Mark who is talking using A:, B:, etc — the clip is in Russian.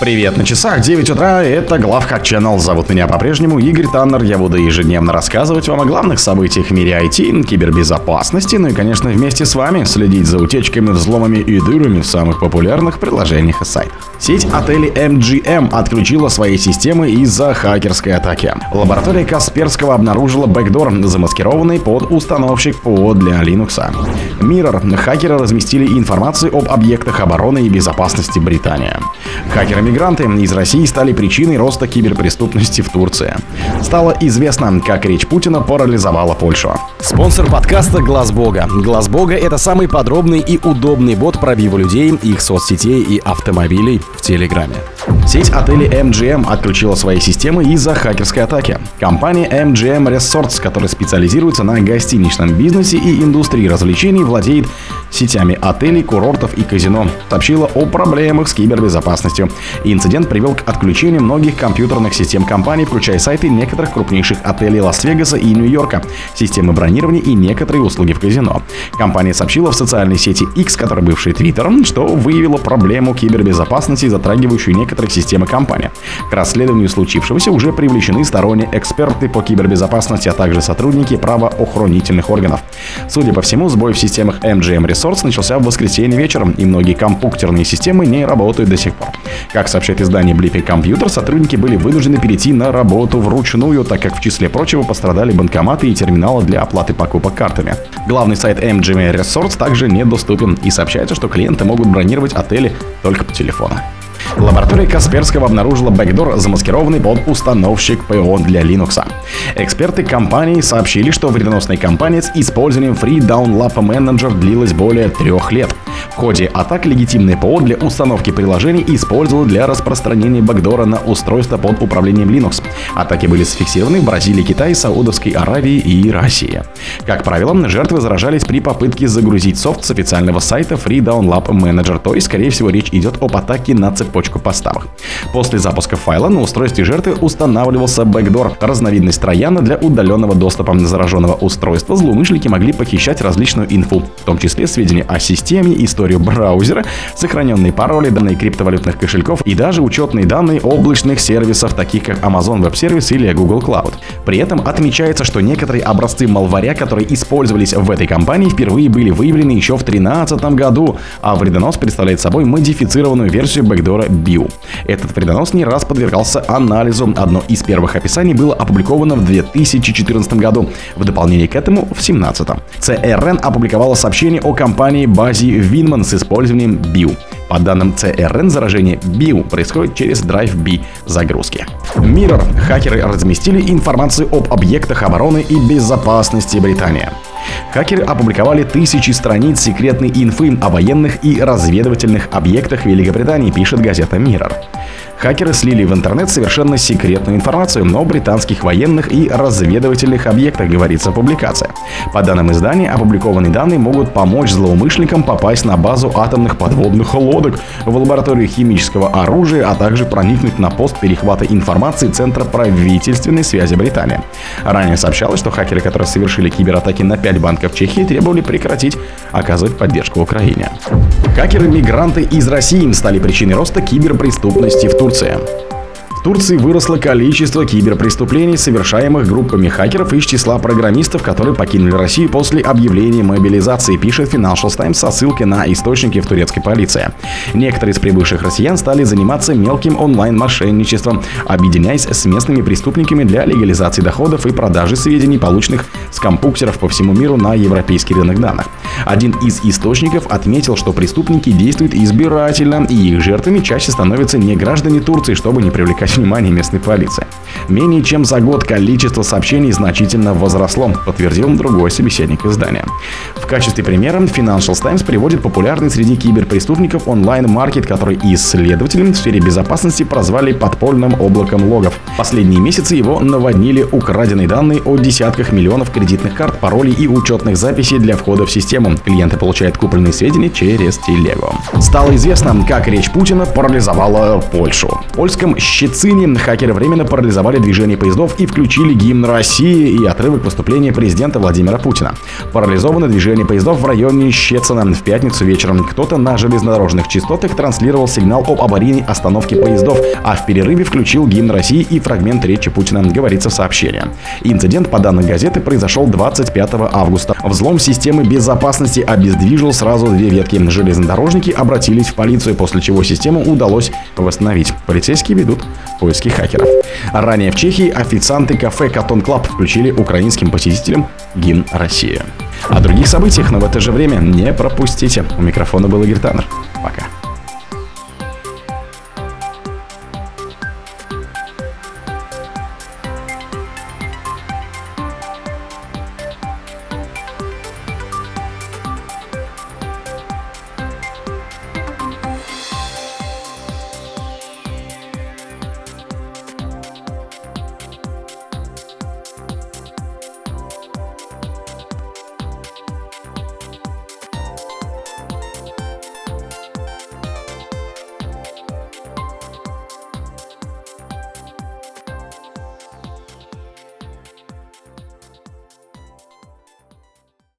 A: Привет, на часах 9 утра, это Главхак Channel. Зовут меня по-прежнему Игорь Таннер. Я буду ежедневно рассказывать вам о главных событиях в мире IT, кибербезопасности, ну и, конечно, вместе с вами следить за утечками, взломами и дырами в самых популярных приложениях и сайтах. Сеть отелей MGM отключила свои системы из-за хакерской атаки. Лаборатория Касперского обнаружила бэкдор, замаскированный под установщик ПО для Linux. Mirror. Хакеры разместили информацию об объектах обороны и безопасности Британии. Хакерами Мигранты из России стали причиной роста киберпреступности в Турции. Стало известно, как речь Путина парализовала Польшу. Спонсор подкаста Глаз Бога. Глаз Бога это самый подробный и удобный бот пробива людей, их соцсетей и автомобилей в Телеграме. Сеть отелей MGM отключила свои системы из-за хакерской атаки. Компания MGM Resorts, которая специализируется на гостиничном бизнесе и индустрии развлечений, владеет сетями отелей, курортов и казино, сообщила о проблемах с кибербезопасностью. Инцидент привел к отключению многих компьютерных систем компании, включая сайты некоторых крупнейших отелей Лас-Вегаса и Нью-Йорка, системы бронирования и некоторые услуги в казино. Компания сообщила в социальной сети X, которая бывший Twitter, что выявила проблему кибербезопасности, затрагивающую некоторые системы компании. К расследованию случившегося уже привлечены сторонние эксперты по кибербезопасности, а также сотрудники правоохранительных органов. Судя по всему, сбой в системах MGM Resource начался в воскресенье вечером, и многие компьютерные системы не работают до сих пор. Как сообщает издание Blippy Computer, сотрудники были вынуждены перейти на работу вручную, так как в числе прочего пострадали банкоматы и терминалы для оплаты покупок картами. Главный сайт MGM Resorts также недоступен и сообщается, что клиенты могут бронировать отели только по телефону. Лаборатория Касперского обнаружила бэкдор, замаскированный под установщик ПО для Linux. Эксперты компании сообщили, что вредоносная кампания с использованием Free Down Lab Manager длилась более трех лет. В ходе атак легитимное ПО для установки приложений использовало для распространения бэкдора на устройства под управлением Linux. Атаки были зафиксированы в Бразилии, Китае, Саудовской Аравии и России. Как правило, жертвы заражались при попытке загрузить софт с официального сайта Free Down Lab Manager, то есть, скорее всего, речь идет об атаке на цепочку поставок. После запуска файла на устройстве жертвы устанавливался бэкдор, разновидность трояна для удаленного доступа зараженного устройства. Злоумышленники могли похищать различную инфу, в том числе сведения о системе, историю браузера, сохраненные пароли, данные криптовалютных кошельков и даже учетные данные облачных сервисов, таких как Amazon Web Service или Google Cloud. При этом отмечается, что некоторые образцы малваря, которые использовались в этой компании, впервые были выявлены еще в 2013 году, а вредонос представляет собой модифицированную версию бэкдора BIO. Этот вредонос не раз подвергался анализу. Одно из первых описаний было опубликовано в 2014 году. В дополнение к этому в 2017. CRN опубликовала сообщение о компании базе Winman с использованием BIO. По данным CRN, заражение BIO происходит через Drive B загрузки. Mirror. Хакеры разместили информацию об объектах обороны и безопасности Британии. Хакеры опубликовали тысячи страниц секретной инфы о военных и разведывательных объектах Великобритании, пишет газета Mirror. Хакеры слили в интернет совершенно секретную информацию о британских военных и разведывательных объектах, говорится в публикации. По данным издания, опубликованные данные могут помочь злоумышленникам попасть на базу атомных подводных лодок, в лабораторию химического оружия, а также проникнуть на пост перехвата информации Центра правительственной связи Британии. Ранее сообщалось, что хакеры, которые совершили кибератаки на 5 банков Чехии, требовали прекратить оказывать поддержку Украине. Хакеры-мигранты из России стали причиной роста киберпреступности в Турции. Турция. Турции выросло количество киберпреступлений, совершаемых группами хакеров из числа программистов, которые покинули Россию после объявления мобилизации, пишет Financial Times со ссылкой на источники в турецкой полиции. Некоторые из прибывших россиян стали заниматься мелким онлайн-мошенничеством, объединяясь с местными преступниками для легализации доходов и продажи сведений, полученных с компьютеров по всему миру на европейский рынок данных. Один из источников отметил, что преступники действуют избирательно, и их жертвами чаще становятся не граждане Турции, чтобы не привлекать привлекать внимание местной полиции. Менее чем за год количество сообщений значительно возросло, подтвердил другой собеседник издания. В качестве примера Financial Times приводит популярный среди киберпреступников онлайн-маркет, который исследователи в сфере безопасности прозвали подпольным облаком логов. Последние месяцы его наводнили украденные данные о десятках миллионов кредитных карт, паролей и учетных записей для входа в систему. Клиенты получают купленные сведения через телегу. Стало известно, как речь Путина парализовала Польшу. В польском щит Кацини хакеры временно парализовали движение поездов и включили гимн России и отрывок выступления президента Владимира Путина. Парализовано движение поездов в районе Щецина в пятницу вечером. Кто-то на железнодорожных частотах транслировал сигнал об аварийной остановке поездов, а в перерыве включил гимн России и фрагмент речи Путина, говорится в сообщении. Инцидент, по данным газеты, произошел 25 августа. Взлом системы безопасности обездвижил сразу две ветки. Железнодорожники обратились в полицию, после чего систему удалось восстановить. Полицейские ведут поиски хакеров. Ранее в Чехии официанты кафе Cotton Club включили украинским посетителям гимн России. О других событиях, но в это же время не пропустите. У микрофона был Игорь Таннер. Пока.